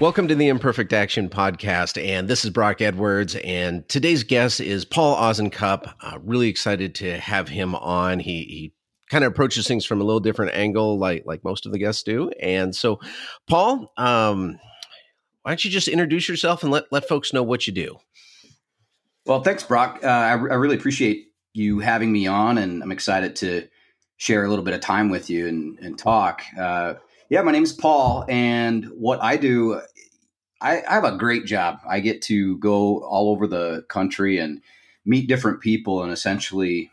Welcome to the Imperfect Action Podcast, and this is Brock Edwards. And today's guest is Paul Osincup. Uh, really excited to have him on. He, he kind of approaches things from a little different angle, like like most of the guests do. And so, Paul, um, why don't you just introduce yourself and let let folks know what you do? Well, thanks, Brock. Uh, I, I really appreciate you having me on, and I'm excited to share a little bit of time with you and, and talk. Uh, yeah, my name is Paul, and what I do, I, I, have a great job. I get to go all over the country and meet different people, and essentially,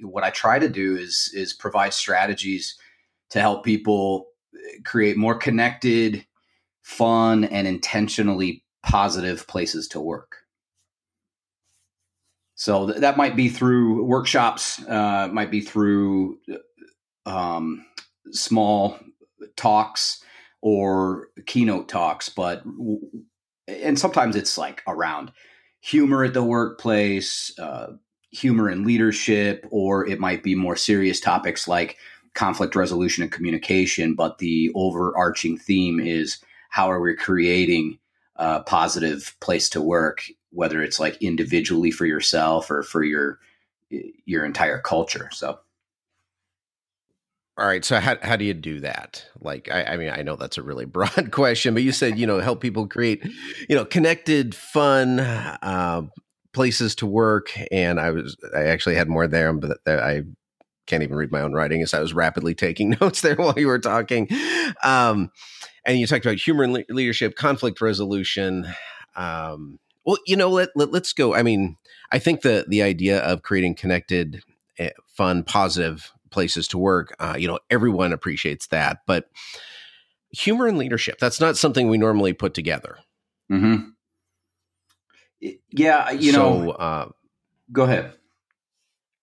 what I try to do is is provide strategies to help people create more connected, fun, and intentionally positive places to work. So th- that might be through workshops, uh, might be through um, small talks or keynote talks, but and sometimes it's like around humor at the workplace, uh, humor in leadership, or it might be more serious topics like conflict resolution and communication. But the overarching theme is how are we creating a positive place to work whether it's like individually for yourself or for your your entire culture. So all right. So how how do you do that? Like, I, I, mean, I know that's a really broad question, but you said you know help people create, you know, connected, fun uh, places to work. And I was I actually had more there, but I can't even read my own writing as I was rapidly taking notes there while you were talking. Um, and you talked about humor and le- leadership, conflict resolution. Um, well, you know, let, let us go. I mean, I think the the idea of creating connected, eh, fun, positive places to work, uh, you know, everyone appreciates that. But humor and leadership, that's not something we normally put together. Hmm. Yeah, you so, know. Uh, go ahead.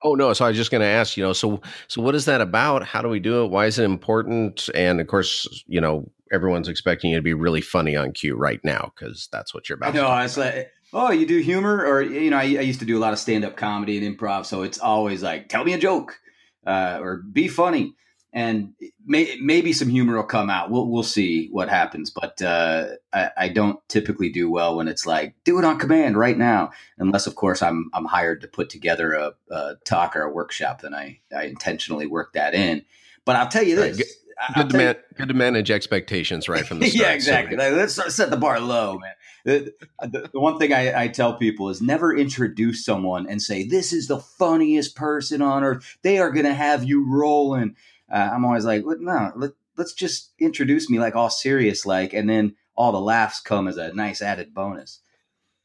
Oh no! So I was just going to ask, you know, so so what is that about? How do we do it? Why is it important? And of course, you know, everyone's expecting you to be really funny on cue right now because that's what you're about. No, it's like, oh, you do humor, or you know, I, I used to do a lot of stand up comedy and improv, so it's always like, tell me a joke, uh, or be funny, and may, maybe some humor will come out. We'll we'll see what happens, but uh, I, I, don't typically do well when it's like, do it on command right now, unless of course I'm I'm hired to put together a, a talk or a workshop. Then I I intentionally work that in. But I'll tell you this. Right good to, man, good to manage expectations right from the start. yeah, exactly. So. Let's set the bar low, man. The, the, one thing I, I, tell people is never introduce someone and say, This is the funniest person on earth. They are going to have you rolling. Uh, I'm always like, No, let, let's just introduce me like all serious, like, and then all the laughs come as a nice added bonus.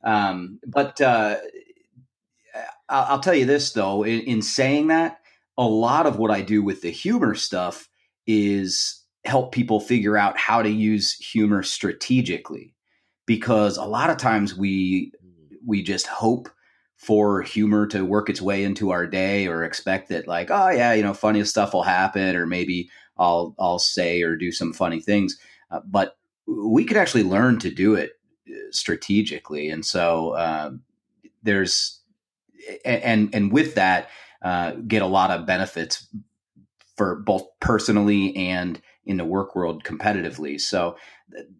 Um, but uh, I'll, I'll, tell you this, though, in, in saying that, a lot of what I do with the humor stuff is help people figure out how to use humor strategically because a lot of times we we just hope for humor to work its way into our day or expect that like oh yeah you know funny stuff will happen or maybe I'll I'll say or do some funny things uh, but we could actually learn to do it uh, strategically and so uh, there's and and with that uh, get a lot of benefits for both personally and in the work world competitively. So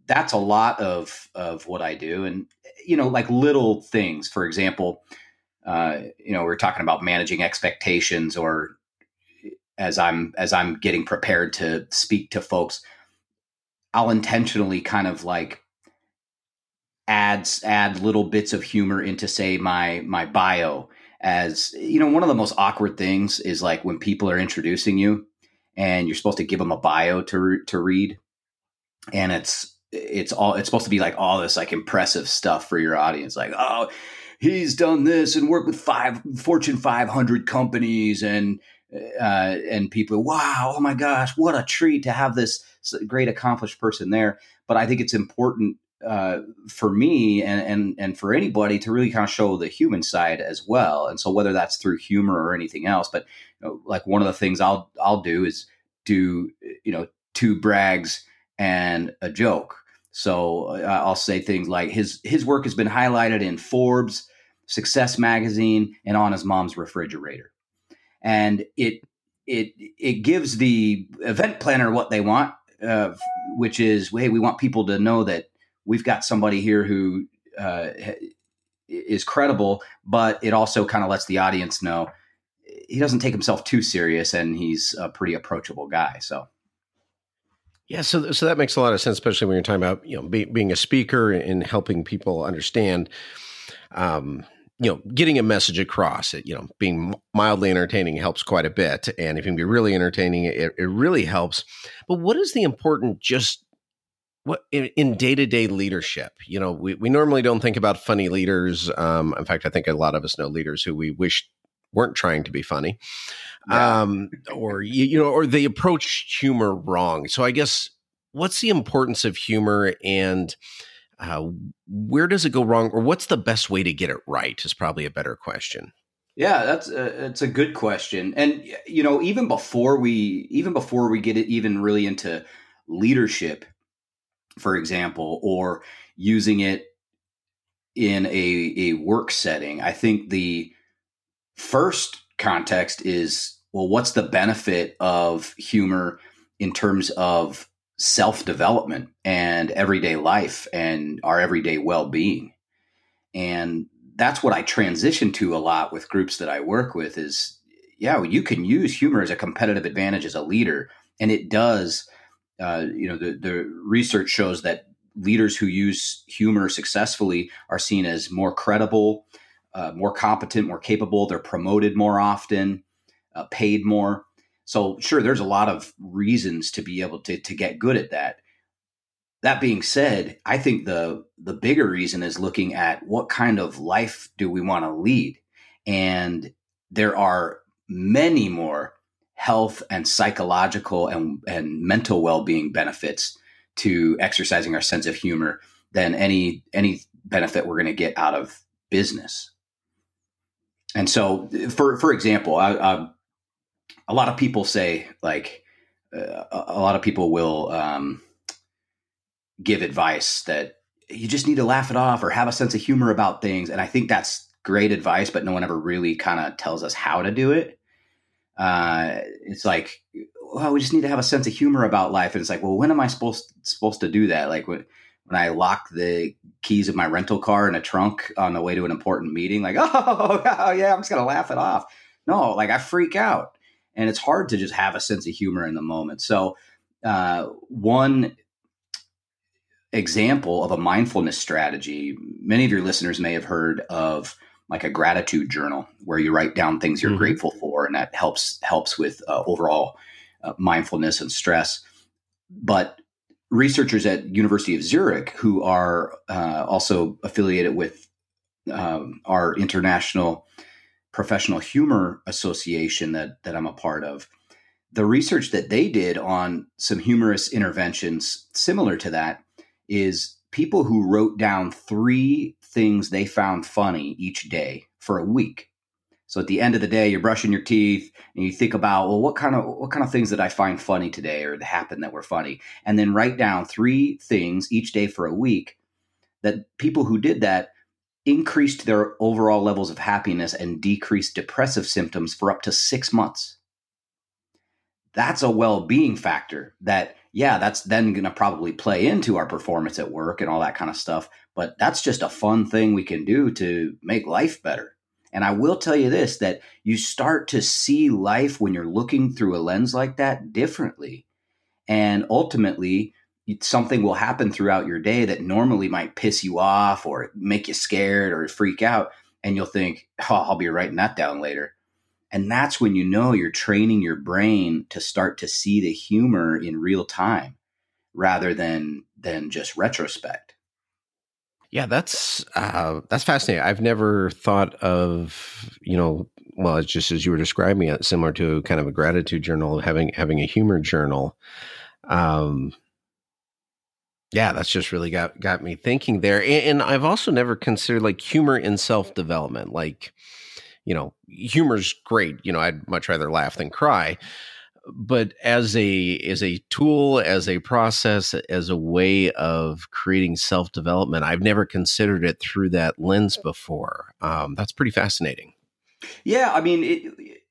that's a lot of of what I do, and you know, like little things. For example, uh, you know, we're talking about managing expectations, or as I'm as I'm getting prepared to speak to folks, I'll intentionally kind of like adds add little bits of humor into say my my bio as you know one of the most awkward things is like when people are introducing you and you're supposed to give them a bio to to read, and it's it's all it's supposed to be like all this like impressive stuff for your audience, like oh he's done this and worked with five Fortune 500 companies and uh, and people wow oh my gosh what a treat to have this great accomplished person there. But i think it's important uh, for me and, and and for anybody to really kind of show the human side as well. And so whether that's through humor or anything else, but you know, like one of the things I'll I'll do is do you know two brags and a joke. So uh, I'll say things like his his work has been highlighted in Forbes, Success magazine, and on his mom's refrigerator, and it it it gives the event planner what they want, uh, which is hey, we want people to know that we've got somebody here who uh, is credible, but it also kind of lets the audience know he doesn't take himself too serious and he's a pretty approachable guy. So. Yeah, so so that makes a lot of sense, especially when you're talking about you know be, being a speaker and helping people understand, um, you know, getting a message across. It you know being mildly entertaining helps quite a bit, and if you can be really entertaining, it, it really helps. But what is the important just what in day to day leadership? You know, we, we normally don't think about funny leaders. Um, in fact, I think a lot of us know leaders who we wish weren't trying to be funny, yeah. um, or you, you know, or they approach humor wrong. So I guess what's the importance of humor and uh, where does it go wrong, or what's the best way to get it right? Is probably a better question. Yeah, that's a, it's a good question, and you know, even before we even before we get it even really into leadership, for example, or using it in a a work setting, I think the first context is well, what's the benefit of humor in terms of self development and everyday life and our everyday well being? And that's what I transition to a lot with groups that I work with is yeah, you can use humor as a competitive advantage as a leader. And it does, uh, you know, the, the research shows that leaders who use humor successfully are seen as more credible, uh, more competent, more capable. They're promoted more often, uh, paid more. So, sure, there's a lot of reasons to be able to to get good at that. That being said, I think the the bigger reason is looking at what kind of life do we want to lead, and there are many more health and psychological and, and mental well-being benefits to exercising our sense of humor than any any benefit we're going to get out of business. And so for for example I, I, a lot of people say like uh, a lot of people will um, give advice that you just need to laugh it off or have a sense of humor about things and i think that's great advice but no one ever really kind of tells us how to do it uh, it's like well we just need to have a sense of humor about life and it's like well when am i supposed supposed to do that like when when I lock the keys of my rental car in a trunk on the way to an important meeting, like, oh, oh yeah, I'm just gonna laugh it off. No, like I freak out, and it's hard to just have a sense of humor in the moment. So, uh, one example of a mindfulness strategy, many of your listeners may have heard of like a gratitude journal where you write down things you're mm-hmm. grateful for, and that helps helps with uh, overall uh, mindfulness and stress. But researchers at University of Zurich who are uh, also affiliated with um, our international professional humor association that that I'm a part of. The research that they did on some humorous interventions similar to that is people who wrote down three things they found funny each day for a week so at the end of the day, you're brushing your teeth and you think about, well, what kind of what kind of things did I find funny today or that happened that were funny? And then write down three things each day for a week that people who did that increased their overall levels of happiness and decreased depressive symptoms for up to six months. That's a well-being factor that, yeah, that's then going to probably play into our performance at work and all that kind of stuff. But that's just a fun thing we can do to make life better. And I will tell you this that you start to see life when you're looking through a lens like that differently. And ultimately, something will happen throughout your day that normally might piss you off or make you scared or freak out. And you'll think, oh, I'll be writing that down later. And that's when you know you're training your brain to start to see the humor in real time rather than than just retrospect. Yeah, that's uh, that's fascinating. I've never thought of you know, well, it's just as you were describing it, similar to kind of a gratitude journal, having having a humor journal. Um, yeah, that's just really got got me thinking there. And, and I've also never considered like humor in self development. Like, you know, humor's great. You know, I'd much rather laugh than cry. But as a as a tool as a process as a way of creating self-development i've never considered it through that lens before. Um, that's pretty fascinating. Yeah i mean it,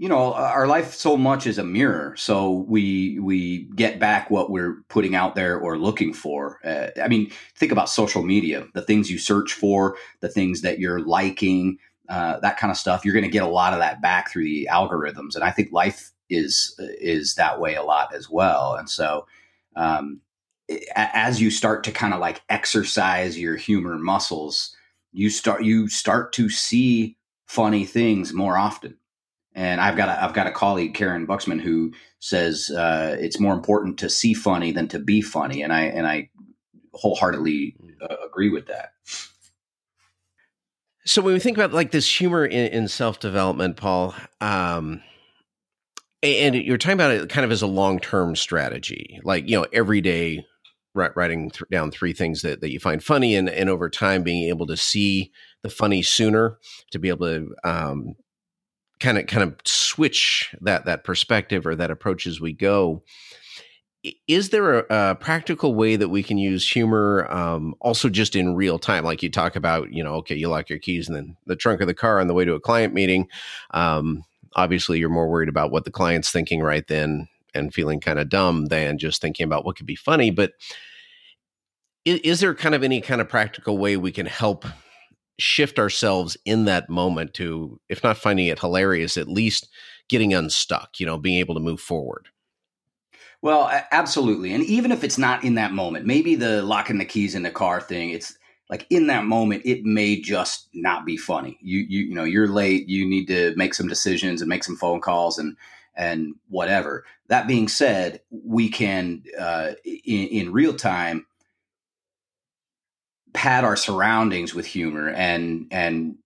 you know our life so much is a mirror so we we get back what we're putting out there or looking for. Uh, i mean think about social media the things you search for the things that you're liking uh, that kind of stuff you're going to get a lot of that back through the algorithms. And i think life is is that way a lot as well. And so um, as you start to kind of like exercise your humor muscles you start you start to see funny things more often. And I've got a, I've got a colleague, Karyn Buxman, who says uh, it's more important to see funny than to be funny, and I and I wholeheartedly uh, agree with that. So when we think about like this humor in, in self development, Paul, um, and you're talking about it kind of as a long term strategy, like you know every day writing th- down three things that, that you find funny and, and over time being able to see the funny sooner to be able to um, kind of kind of switch that that perspective or that approach as we go is there a, a, practical way that we can use humor um, also just in real time? Like you talk about you know okay you lock your keys in the, the trunk of the car on the way to a client meeting. Um, obviously you're more worried about what the client's thinking right then and feeling kind of dumb than just thinking about what could be funny. But is, is there kind of any kind of practical way we can help shift ourselves in that moment to, if not finding it hilarious, at least getting unstuck, you know, being able to move forward. Well, absolutely. And even if it's not in that moment, maybe the locking the keys in the car thing, it's like in that moment, it may just not be funny. You, you, you know, you're late, you need to make some decisions and make some phone calls and, and whatever. That being said, we can, uh, in, in real time, pad our surroundings with humor and and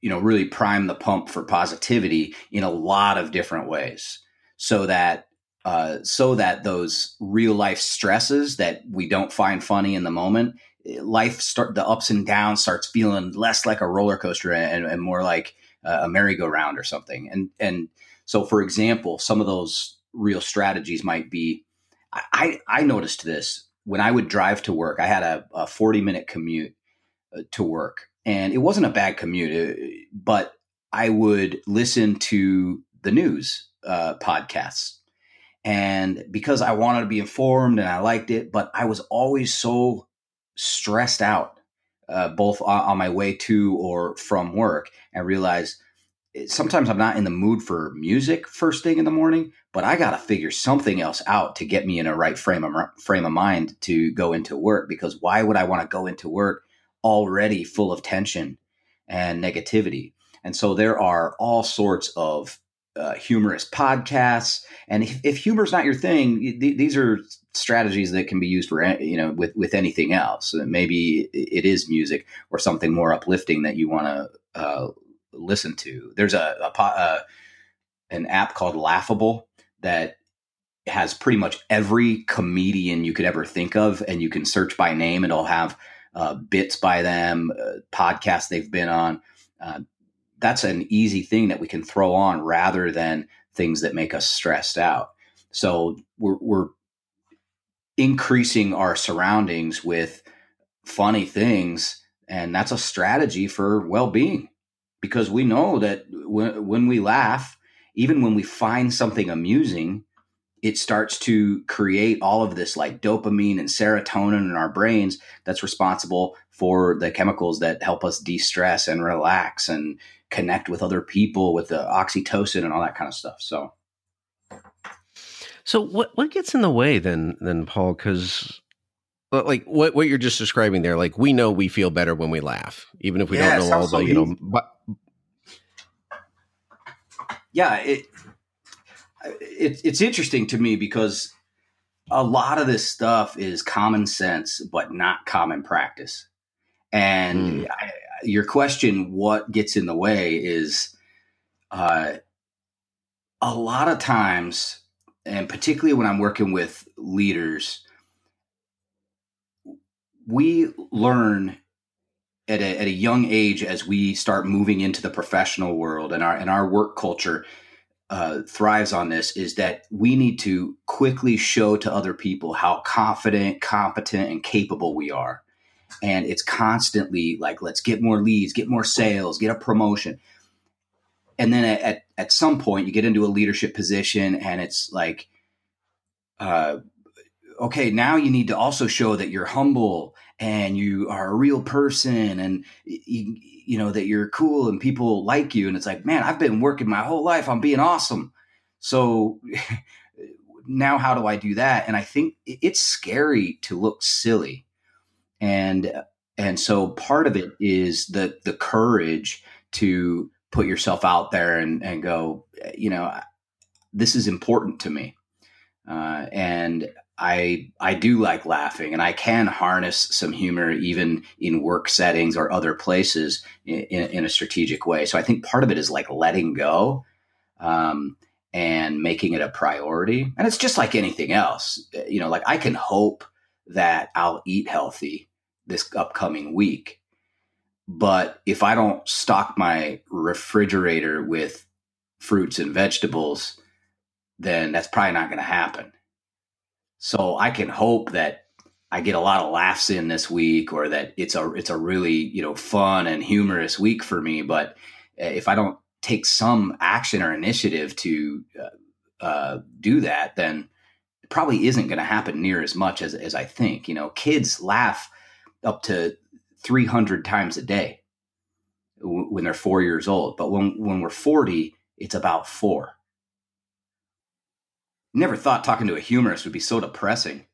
you know really prime the pump for positivity in a lot of different ways so that uh, so that those real life stresses that we don't find funny in the moment life start the ups and downs starts feeling less like a roller coaster and, and more like a merry-go-round or something and and so for example some of those real strategies might be i i noticed this when I would drive to work, I had a, a 40 minute commute uh, to work, and it wasn't a bad commute, uh, but I would listen to the news uh, podcasts. And because I wanted to be informed and I liked it, but I was always so stressed out, uh, both on, my way to or from work, and realized sometimes I'm not in the mood for music first thing in the morning, but I got to figure something else out to get me in a right frame of frame of mind to go into work because why would I want to go into work already full of tension and negativity? And so there are all sorts of uh, humorous podcasts, and if, if humor is not your thing, th- these are strategies that can be used for you know with with anything else. Maybe it is music or something more uplifting that you want to uh, listen to. There's a, a, a uh, an app called Laughable that has pretty much every comedian you could ever think of, and you can search by name, it'll have uh, bits by them, uh, podcasts they've been on. That's an easy thing that we can throw on rather than things that make us stressed out. So we're, we're increasing our surroundings with funny things, and that's a strategy for well being because we know that when, when we laugh, even when we find something amusing, it starts to create all of this like dopamine and serotonin in our brains that's responsible for the chemicals that help us de-stress and relax and connect with other people with the oxytocin and all that kind of stuff so. So what what gets in the way then then paul? Because like what what you're just describing there like we know we feel better when we laugh even if we yeah, don't know all the so you know but yeah it, it it's interesting to me because a lot of this stuff is common sense but not common practice. And mm. I, your question what gets in the way is uh, a lot of times and particularly when i'm working with leaders we learn at a, at a young age as we start moving into the professional world and our and our work culture uh, thrives on this is that we need to quickly show to other people how confident, competent, and capable we are. And it's constantly like, let's get more leads, get more sales, get a promotion. and then at, at, some point you get into a leadership position and it's like, uh, okay, now you need to also show that you're humble and you are a real person and you, you know that you're cool and people like you. And it's like man i've been working my whole life on being awesome. So now how do i do that? And i think it's scary to look silly and and so part of it is the the courage to put yourself out there and and go you know this is important to me uh, and I I do like laughing, and I can harness some humor even in work settings or other places in, in a strategic way. So I think part of it is like letting go um, and making it a priority. And it's just like anything else, you know. Like I can hope that I'll eat healthy this upcoming week, but if I don't stock my refrigerator with fruits and vegetables, then that's probably not going to happen so I can hope that I get a lot of laughs in this week, or that it's a it's a really you know fun and humorous week for me. But eh, if I don't take some action or initiative to uh, uh, do that, then it probably isn't going to happen near as much as as I think. You know, kids laugh up to three hundred times a day when they're four years old, but when when we're forty, it's about four never thought talking to a humorist would be so depressing.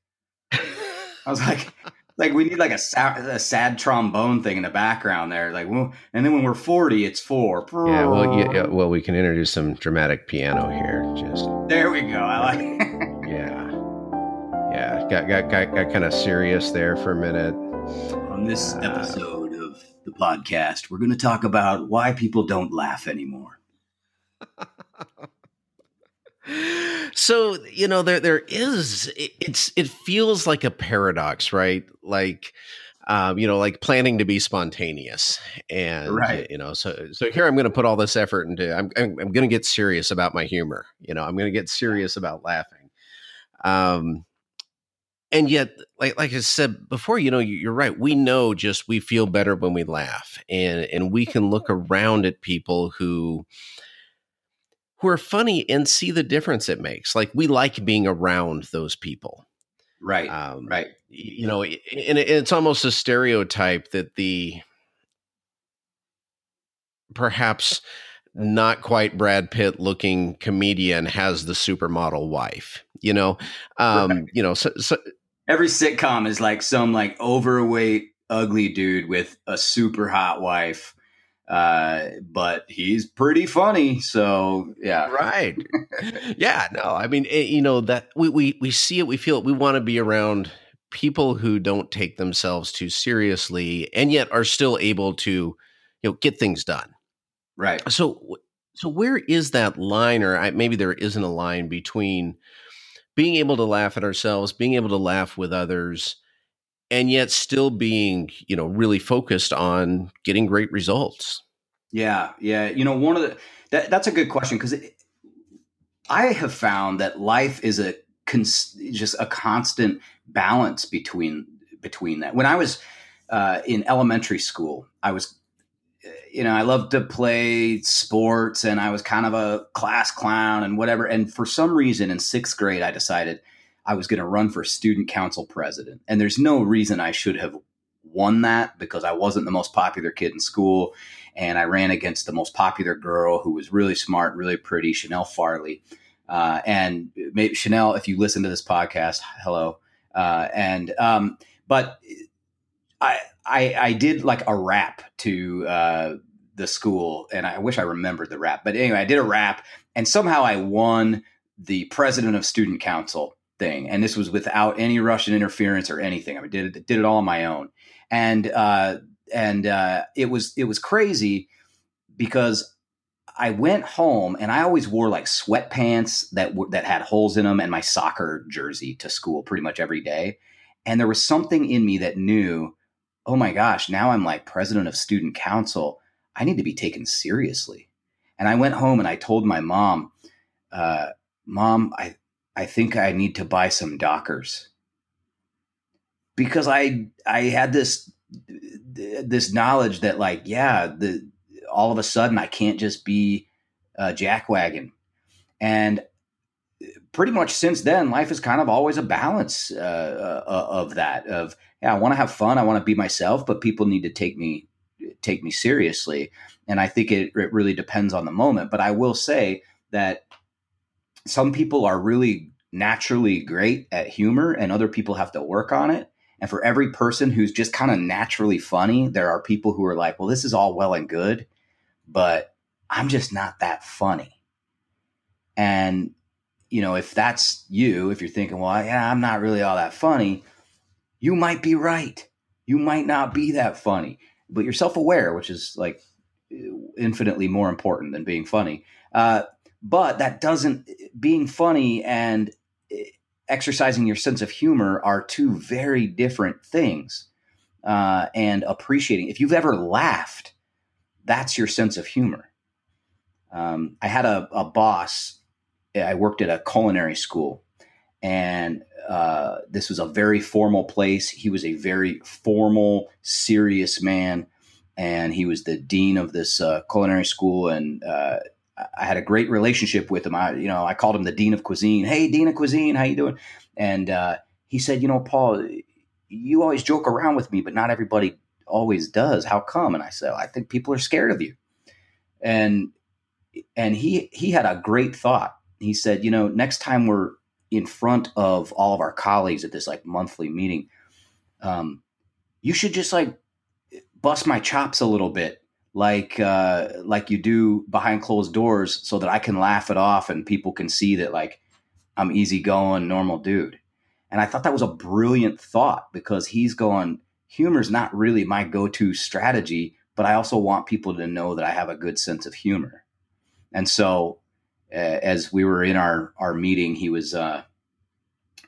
I was like, like we need like a sad, a sad trombone thing in the background there. Like, well, and then when we're forty, it's four. Yeah, well, yeah, yeah, well, we can introduce some dramatic piano here. Just there we go. I like. yeah, yeah. Got got got, got kind of serious there for a minute. On this uh, episode of the podcast, we're going to talk about why people don't laugh anymore. so you know there there is it's it feels like a paradox right like um, you know like planning to be spontaneous and right. you know so so here i'm going to put all this effort into i'm i'm, I'm going to get serious about my humor you know i'm going to get serious about laughing um and yet like like i said before you know you're right we know just we feel better when we laugh and and we can look around at people who who are funny and see the difference it makes. Like we like being around those people. Right. Um, right. You know, and it's almost a stereotype that the perhaps not quite Brad Pitt looking comedian has the supermodel wife. You know, um, right. you know, so, so every sitcom is like some like overweight, ugly dude with a super hot wife uh, but he's pretty funny. So yeah, right. yeah, no, I mean, it, eh, you know that we we we see it, we feel it. We want to be around people who don't take themselves too seriously, and yet are still able to, you know, get things done. Right. So, so where is that line, or I, maybe there isn't a line between being able to laugh at ourselves, being able to laugh with others and yet still being you know really focused on getting great results. Yeah yeah you know one of the that, that's a good question because i have found that life is a cons- just a constant balance between between that. When i was uh, in elementary school i was you know i loved to play sports and i was kind of a class clown and whatever and for some reason in sixth grade i decided I was going to run for student council president. And there's no reason I should have won that because I wasn't the most popular kid in school. And I ran against the most popular girl who was really smart, really pretty, Chanel Farley. Uh, and maybe, Chanel, if you listen to this podcast, hello. Uh, and um, but I, I, I did like a rap to uh, the school, and I wish I remembered the rap. But anyway, I did a rap, and somehow I won the president of student council thing, and this was without any Russian interference or anything. I mean, did it did it all on my own, and uh, and uh, it was it was crazy because I went home and I always wore like sweatpants that w- that had holes in them and my soccer jersey to school pretty much every day, and there was something in me that knew, oh my gosh, now I'm like president of student council. I need to be taken seriously, and I went home and I told my mom. Uh, Mom, I, I think I need to buy some Dockers because I I had this this knowledge that like yeah the all of a sudden I can't just be uh, jackwagon. And pretty much since then, life is kind of always a balance uh, uh, of that. Of yeah, I want to have fun, I want to be myself, but people need to take me take me seriously. And I think it, it really depends on the moment. But I will say that some people are really naturally great at humor, and other people have to work on it. And for every person who's just kind of naturally funny, there are people who are like, well, this is all well and good, but I'm just not that funny. And, you know, if that's you, if you're thinking, well, yeah, I'm not really all that funny, you might be right. You might not be that funny, but you're self aware, which is like infinitely more important than being funny. Uh, but that doesn't, being funny and exercising your sense of humor are two very different things. Uh, and appreciating, if you've ever laughed, that's your sense of humor. Um, I had a, a, boss, I worked at a culinary school, and uh, this was a very formal place. He was a very formal, serious man, and he was the dean of this uh, culinary school. And uh, I had a great relationship with him. I, you know, I called him the dean of cuisine. Hey, dean of cuisine, how you doing? And uh, he said, you know, Paul, you always joke around with me, but not everybody always does. How come? And I said, I think people are scared of you. And and he he had a great thought. He said, you know, next time we're in front of all of our colleagues at this like monthly meeting, um, you should just like bust my chops a little bit like uh, like you do behind closed doors so that I can laugh it off and people can see that like I'm easygoing, normal dude. And I thought that was a brilliant thought because he's going, humor's not really my go-to strategy, but I also want people to know that I have a good sense of humor. And so as we were in our our meeting, he was uh,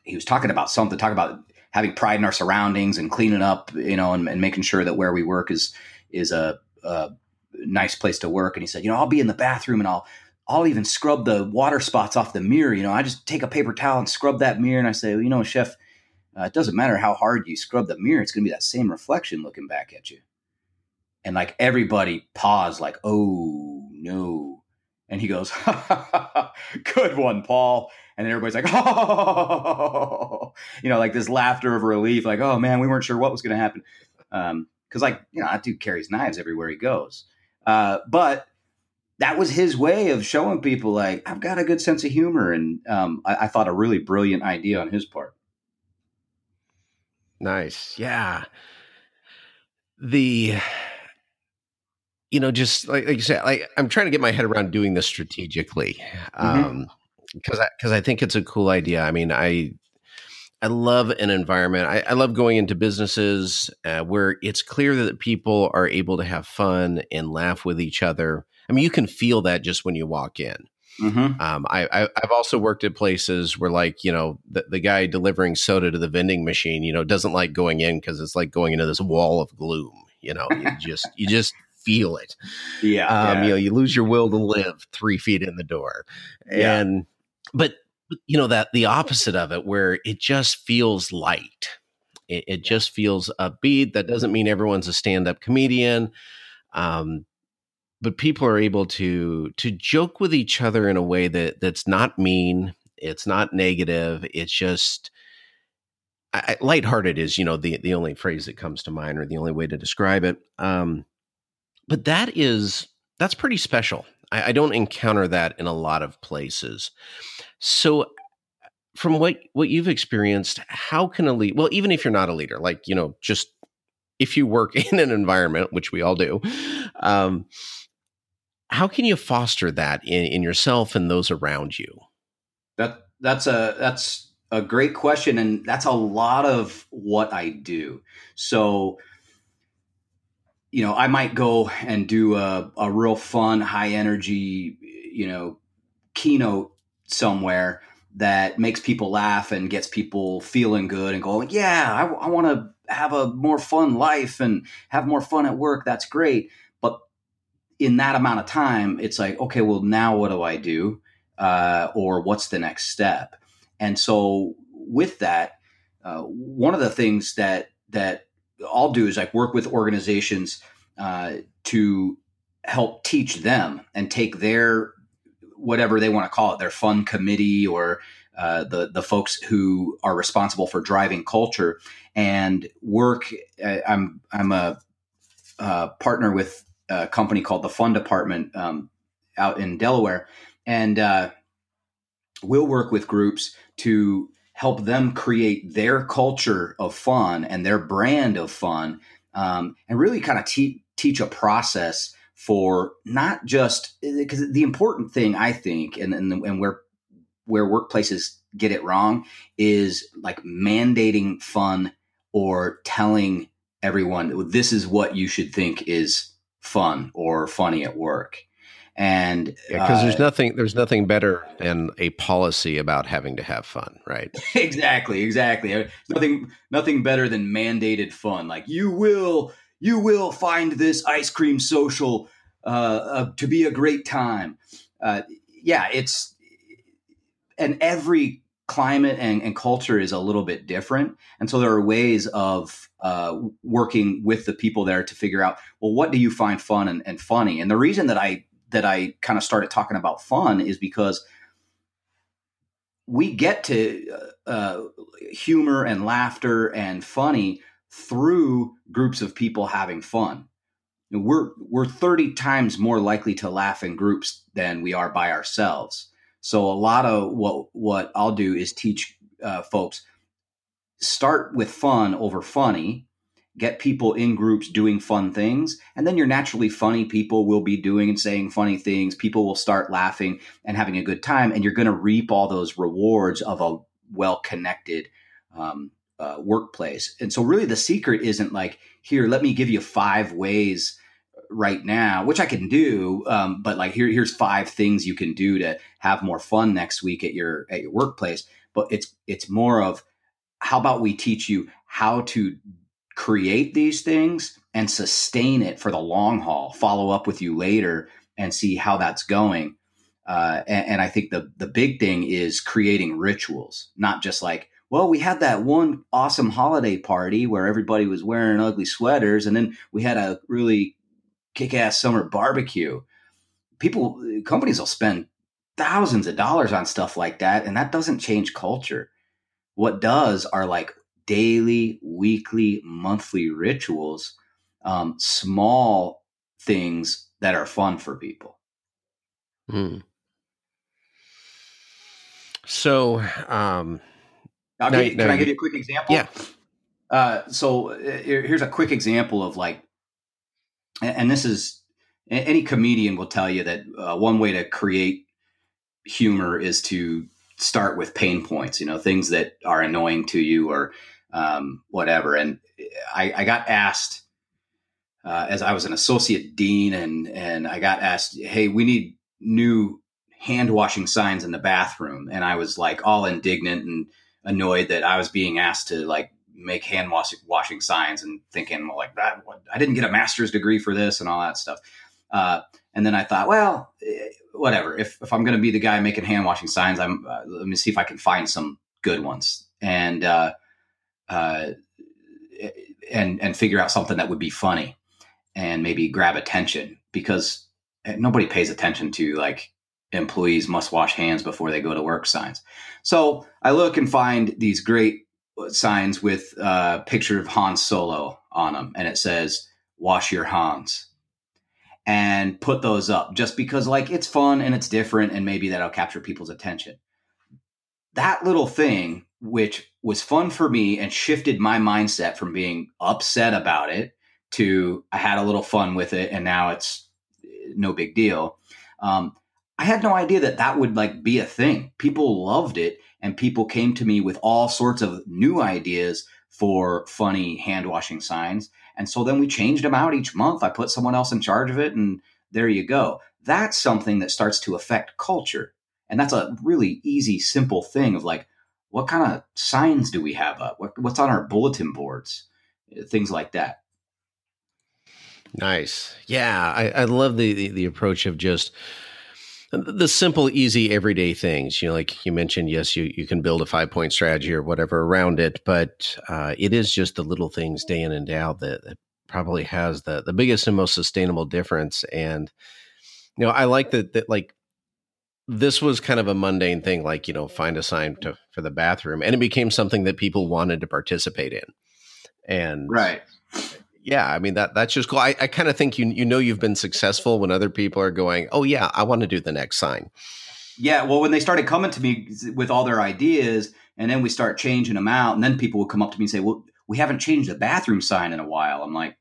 he was talking about something, talking about having pride in our surroundings and cleaning up, you know, and, and making sure that where we work is is a a nice place to work. And he said, you know, I'll be in the bathroom and I'll I'll even scrub the water spots off the mirror. You know, I just take a paper towel and scrub that mirror. And I say, well, you know, chef, uh, it doesn't matter how hard you scrub the mirror; it's going to be that same reflection looking back at you. And like everybody paused, like, oh no. And he goes, "Good one, Paul." And then everybody's like, "Oh," you know, like this laughter of relief, like, "Oh man, we weren't sure what was going to happen." Um, because like you know that dude carries knives everywhere he goes. Uh, but that was his way of showing people like I've got a good sense of humor, and um, I, I, thought a really brilliant idea on his part. Nice, yeah. The you know just like, like you said, like I'm trying to get my head around doing this strategically. Mm-hmm. Um, because I, because I think it's a cool idea. I mean, I I love an environment. I, I love going into businesses uh, where it's clear that people are able to have fun and laugh with each other. I mean, you can feel that just when you walk in. Mm-hmm. Um, I, I, have also worked at places where, like, you know, the, the guy delivering soda to the vending machine, you know, doesn't like going in because it's like going into this wall of gloom. You know, you just you just feel it. Yeah, um, yeah. You know, you lose your will to live three feet in the door, yeah. and but you know that the opposite of it where it just feels light it, it just feels upbeat that doesn't mean everyone's a stand-up comedian um, but people are able to to joke with each other in a way that that's not mean it's not negative it's just I, lighthearted is you know the the only phrase that comes to mind or the only way to describe it um, but that is that's pretty special I, I don't encounter that in a lot of places so from what what you've experienced, how can a lead well, even if you're not a leader, like, you know, just if you work in an environment, which we all do, um, how can you foster that in, in yourself and those around you? That that's a that's a great question, and that's a lot of what I do. So, you know, I might go and do a, a real fun, high energy, you know, keynote somewhere that makes people laugh and gets people feeling good and going, yeah, I, I want to have a more fun life and have more fun at work. That's great. But in that amount of time, it's like, okay, well, now what do I do? Uh, or what's the next step? And so with that, uh, one of the things that that I'll do is like work with organizations uh, to help teach them and take their whatever they want to call it, their fun committee or uh, the the folks who are responsible for driving culture and work. Uh, I'm I'm a, a, partner with a company called the Fun Department um, out in Delaware, and uh, we'll work with groups to help them create their culture of fun and their brand of fun, um, and really kind of te- teach a process for not just because the important thing I think, and, and and where where workplaces get it wrong is like mandating fun or telling everyone this is what you should think is fun or funny at work and because yeah, uh, there's nothing there's nothing better than a policy about having to have fun right? Exactly exactly. Nothing nothing better than mandated fun. Like you will you will find this ice cream social uh, uh, to be a great time. Uh, yeah it's and every climate and, and, culture is a little bit different. And so there are ways of uh, working with the people there to figure out well what do you find fun and, and funny? And the reason that i that I kind of started talking about fun is because we get to uh, uh, humor and laughter and funny through groups of people having fun. We're we're 30 times more likely to laugh in groups than we are by ourselves. So a lot of what what I'll do is teach uh, folks start with fun over funny get people in groups doing fun things and then your naturally funny people will be doing and saying funny things. People will start laughing and having a good time and you're going to reap all those rewards of a well connected um, uh, workplace. And so really the secret isn't like here let me give you five ways right now which i can do um, but like here here's five things you can do to have more fun next week at your at your workplace. But it's it's more of how about we teach you how to create these things and sustain it for the long haul, follow up with you later and see how that's going. Uh, and, and, I think the the big thing is creating rituals, not just like, well, we had that one awesome holiday party where everybody was wearing ugly sweaters, and then we had a really kick ass summer barbecue. People, companies will spend thousands of dollars on stuff like that, and that doesn't change culture. What does are like daily, weekly, monthly rituals, um, small things that are fun for people. Hmm. So, um, now, can, can I give you a quick example? Yeah. Uh, so uh, here's a quick example of like, and this is any comedian will tell you that uh, one way to create humor is to start with pain points. You know, things that are annoying to you or um, whatever. And I, I got asked uh, as I was an associate dean, and and I got asked, "Hey, we need new hand washing signs in the bathroom," and I was like all indignant and annoyed that I was being asked to like make hand washing signs and thinking well, like that I didn't get a master's degree for this and all that stuff. Uh, and then I thought, well, eh, whatever. If if I'm going to be the guy making hand washing signs, I'm uh, let me see if I can find some good ones. And uh, uh, and and figure out something that would be funny and maybe grab attention because eh, nobody pays attention to like employees must wash hands before they go to work signs. So I look and find these great uh, signs with a picture of Han Solo on them, and it says "Wash your Hans." And put those up just because, like, it's fun and it's different, and maybe that'll capture people's attention. That little thing which was fun for me and shifted my mindset from being upset about it to I had a little fun with it and now it's eh, no big deal. Um, I had no idea that that would like be a thing. People loved it and people came to me with all sorts of new ideas for funny hand washing signs. And so then we changed them out each month. I put someone else in charge of it and there you go. That's something that starts to affect culture. And that's a really easy, simple thing of like, what kind of signs do we have up? What, what's on our bulletin boards? Things like that. Nice. Yeah, I, I love the, the, the approach of just the simple, easy, everyday things. You know, like you mentioned, yes, you you can build a five point strategy or whatever around it, but uh, it is just the little things day in and day out that, that probably has the the biggest and most sustainable difference. And you know, I like that that like this was kind of a mundane thing, like you know, find a sign to, for the bathroom, and it became something that people wanted to participate in. And right, yeah, I mean that that's just cool. I, I kind of think you you know you've been successful when other people are going, oh yeah, I want to do the next sign. Yeah, well, when they started coming to me with all their ideas, and then we start changing them out, and then people would come up to me and say, well, we haven't changed the bathroom sign in a while. I'm like,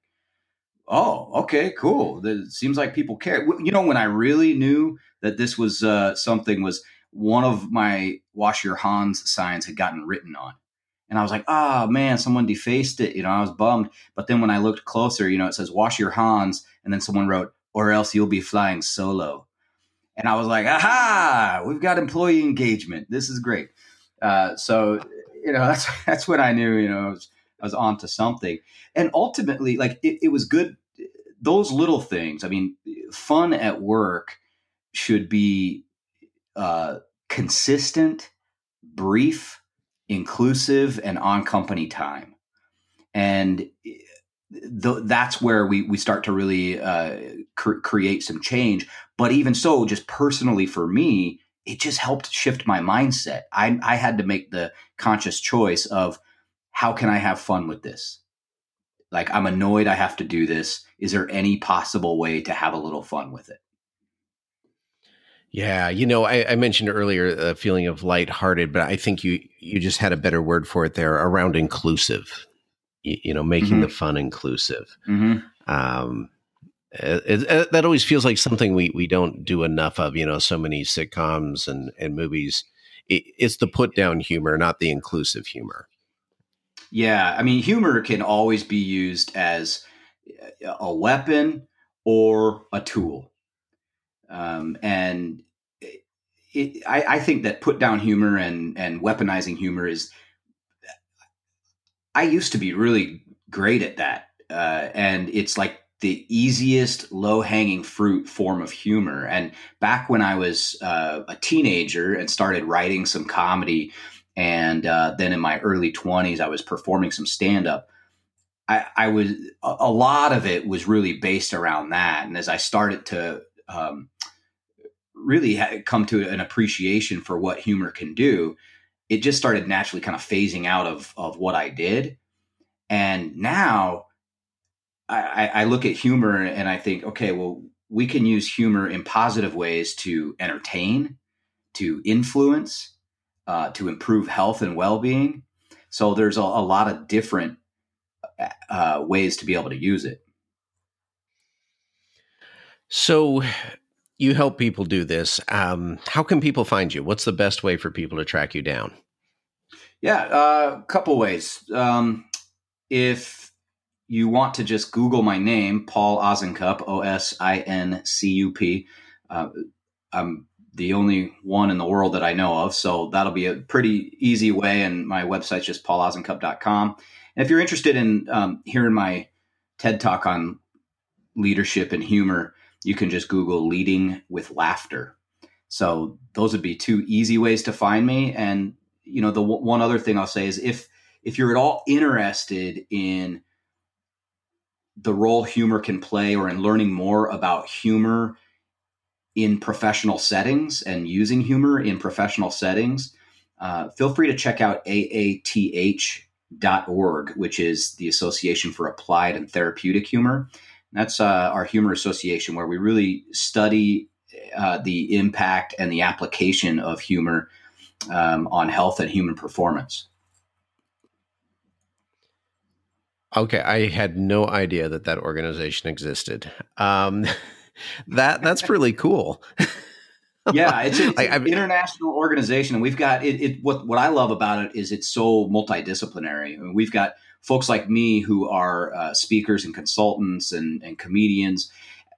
oh, okay, cool. It seems like people care. You know, when I really knew that this was uh, something was one of my wash your hands signs had gotten written on. And I was like, oh man, someone defaced it. You know, I was bummed. But then when I looked closer, you know, it says wash your hands. And then someone wrote, or else you'll be flying solo. And I was like, aha, we've got employee engagement. This is great. Uh, so, you know, that's, that's when I knew, you know, I was, I was onto something. And ultimately, like it, it was good. Those little things, I mean, fun at work should be uh, consistent, brief, inclusive, and on company time. And th- that's where we, we start to really uh, cr- create some change. But even so, just personally for me, it just helped shift my mindset. I, I had to make the conscious choice of how can I have fun with this? Like, I'm annoyed I have to do this. Is there any possible way to have a little fun with it? Yeah, you know, I, I mentioned earlier a feeling of lighthearted, but I think you you just had a better word for it there around inclusive. You, you know, making mm-hmm. the fun inclusive. Mm-hmm. Um, it, it, that always feels like something we we don't do enough of. You know, so many sitcoms and and movies. It, it's the put down humor, not the inclusive humor. Yeah, I mean, humor can always be used as a weapon or a tool. Um, and it, I, I, think that put down humor and, and weaponizing humor is, I used to be really great at that. Uh, and it's like the easiest low hanging fruit form of humor. And back when I was uh, a teenager and started writing some comedy, and uh, then in my early 20s, I was performing some stand up. I, I was a lot of it was really based around that. And as I started to um, really come to an appreciation for what humor can do, it just started naturally kind of phasing out of of what I did. And now I, I look at humor and I think, okay, well, we can use humor in positive ways to entertain, to influence, uh, to improve health and well being. So there's a, a lot of different uh, ways to be able to use it. So you help people do this. Um, how can people find you? What's the best way for people to track you down? Yeah, a uh, couple ways. Um, if you want to just Google my name, Paul Osincup, O S I N C U P, uh, I'm the only one in the world that I know of. So that'll be a pretty easy way. And my website's just paulosincup.com. And if you're interested in um, hearing my TED talk on leadership and humor, you can just Google leading with laughter. So those would be two easy ways to find me. And you know, the w- one other thing I'll say is if if you're at all interested in the role humor can play or in learning more about humor in professional settings and using humor in professional settings, uh, feel free to check out AATH.org, which is the Association for Applied and Therapeutic Humor. That's uh, our humor association, where we really study uh, the impact and the application of humor um, on health and human performance. Okay, I had no idea that that organization existed. Um, that that's really cool. yeah, it's, it's like, an international organization, and we've got it, it, What what I love about it is it's so multidisciplinary. I mean, we've got folks like me who are uh, speakers and consultants and, and comedians,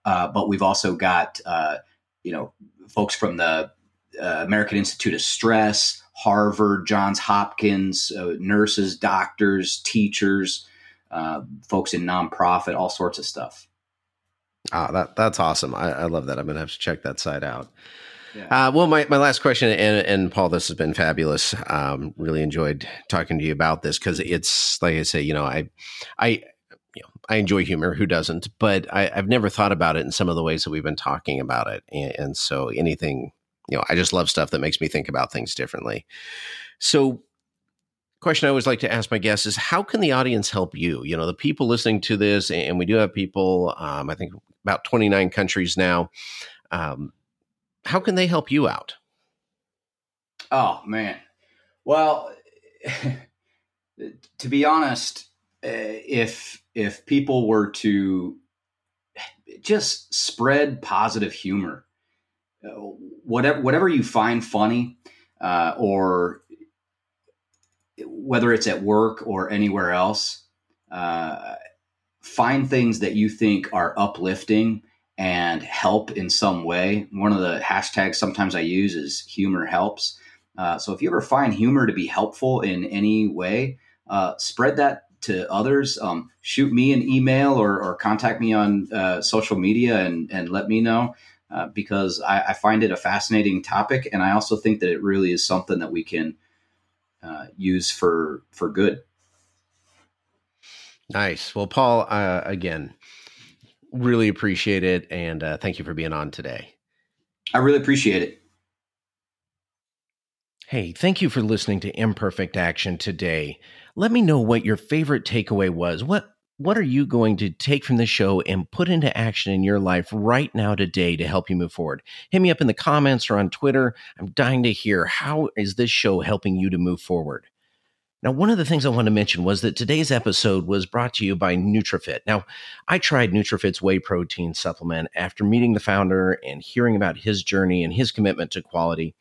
uh, but we've also got uh, you know folks from the uh, American Institute of Stress, Harvard, Johns Hopkins, uh, nurses, doctors, teachers, uh, folks in nonprofit, all sorts of stuff. Ah, that that's awesome. I, I love that. I'm gonna have to check that site out. Yeah. Uh, well, my, my last question, and, and Paul, this has been fabulous. Um, really enjoyed talking to you about this because it's like I say, you know, I, I, you know, I enjoy humor. Who doesn't? But I, have never thought about it in some of the ways that we've been talking about it, and, and so anything you know, I just love stuff that makes me think about things differently. So, question I always like to ask my guests is how can the audience help you? You know, the people listening to this, and we do have people, um, I think about 29 countries now. Um, how can they help you out? Oh, man. Well, to be honest, uh, if if people were to just spread positive humor, uh, whatever whatever you find funny, uh, or whether it's at work or anywhere else, uh, find things that you think are uplifting and help in some way. One of the hashtags sometimes I use is humor helps. Uh, so if you ever find humor to be helpful in any way, uh, spread that to others. Um, shoot me an email or, or contact me on uh, social media and, and let me know uh, because I, I, find it a fascinating topic. And I also think that it really is something that we can uh, use for, for good. Nice. Well, Paul, uh, again, really appreciate it. And uh, thank you for being on today. I really appreciate it. Hey, thank you for listening to Imperfect Action today. Let me know what your favorite takeaway was. What what are you going to take from the show and put into action in your life right now today to help you move forward? Hit me up in the comments or on Twitter. I'm dying to hear how is this show helping you to move forward. Now, one of the things I want to mention was that today's episode was brought to you by NutriFit. Now, I tried NutriFit's whey protein supplement after meeting the founder and hearing about his journey and his commitment to quality.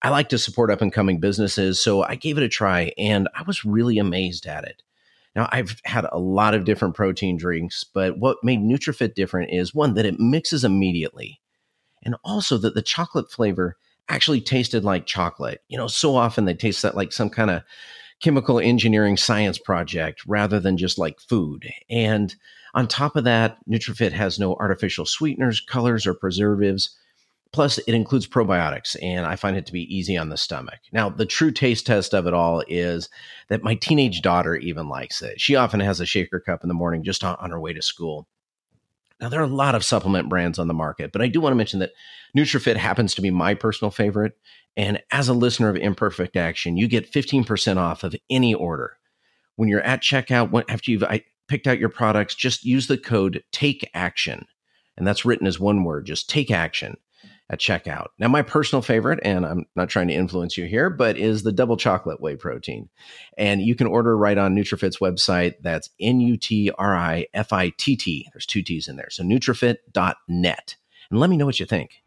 I like to support up and coming businesses, so I gave it a try and I was really amazed at it. Now, I've had a lot of different protein drinks, but what made NutriFit different is one, that it mixes immediately, and also that the chocolate flavor actually tasted like chocolate. You know, so often they taste that like some kind of chemical engineering science project rather than just like food. And on top of that, NutriFit has no artificial sweeteners, colors, or preservatives. Plus, it includes probiotics, and I find it to be easy on the stomach. Now, the true taste test of it all is that my teenage daughter even likes it. She often has a shaker cup in the morning just on, on her way to school. Now, there are a lot of supplement brands on the market, but I do want to mention that NutriFit happens to be my personal favorite. And as a listener of Imperfect Action, you get 15% off of any order. When you're at checkout, when, after you've picked out your products, just use the code TAKE ACTION. And that's written as one word, just take action at checkout. Now, my personal favorite, and I'm not trying to influence you here, but is the double chocolate whey protein. And you can order right on NutriFit's website. That's N U T R I F I T T. There's two T's in there. So nutrifit.net. And let me know what you think.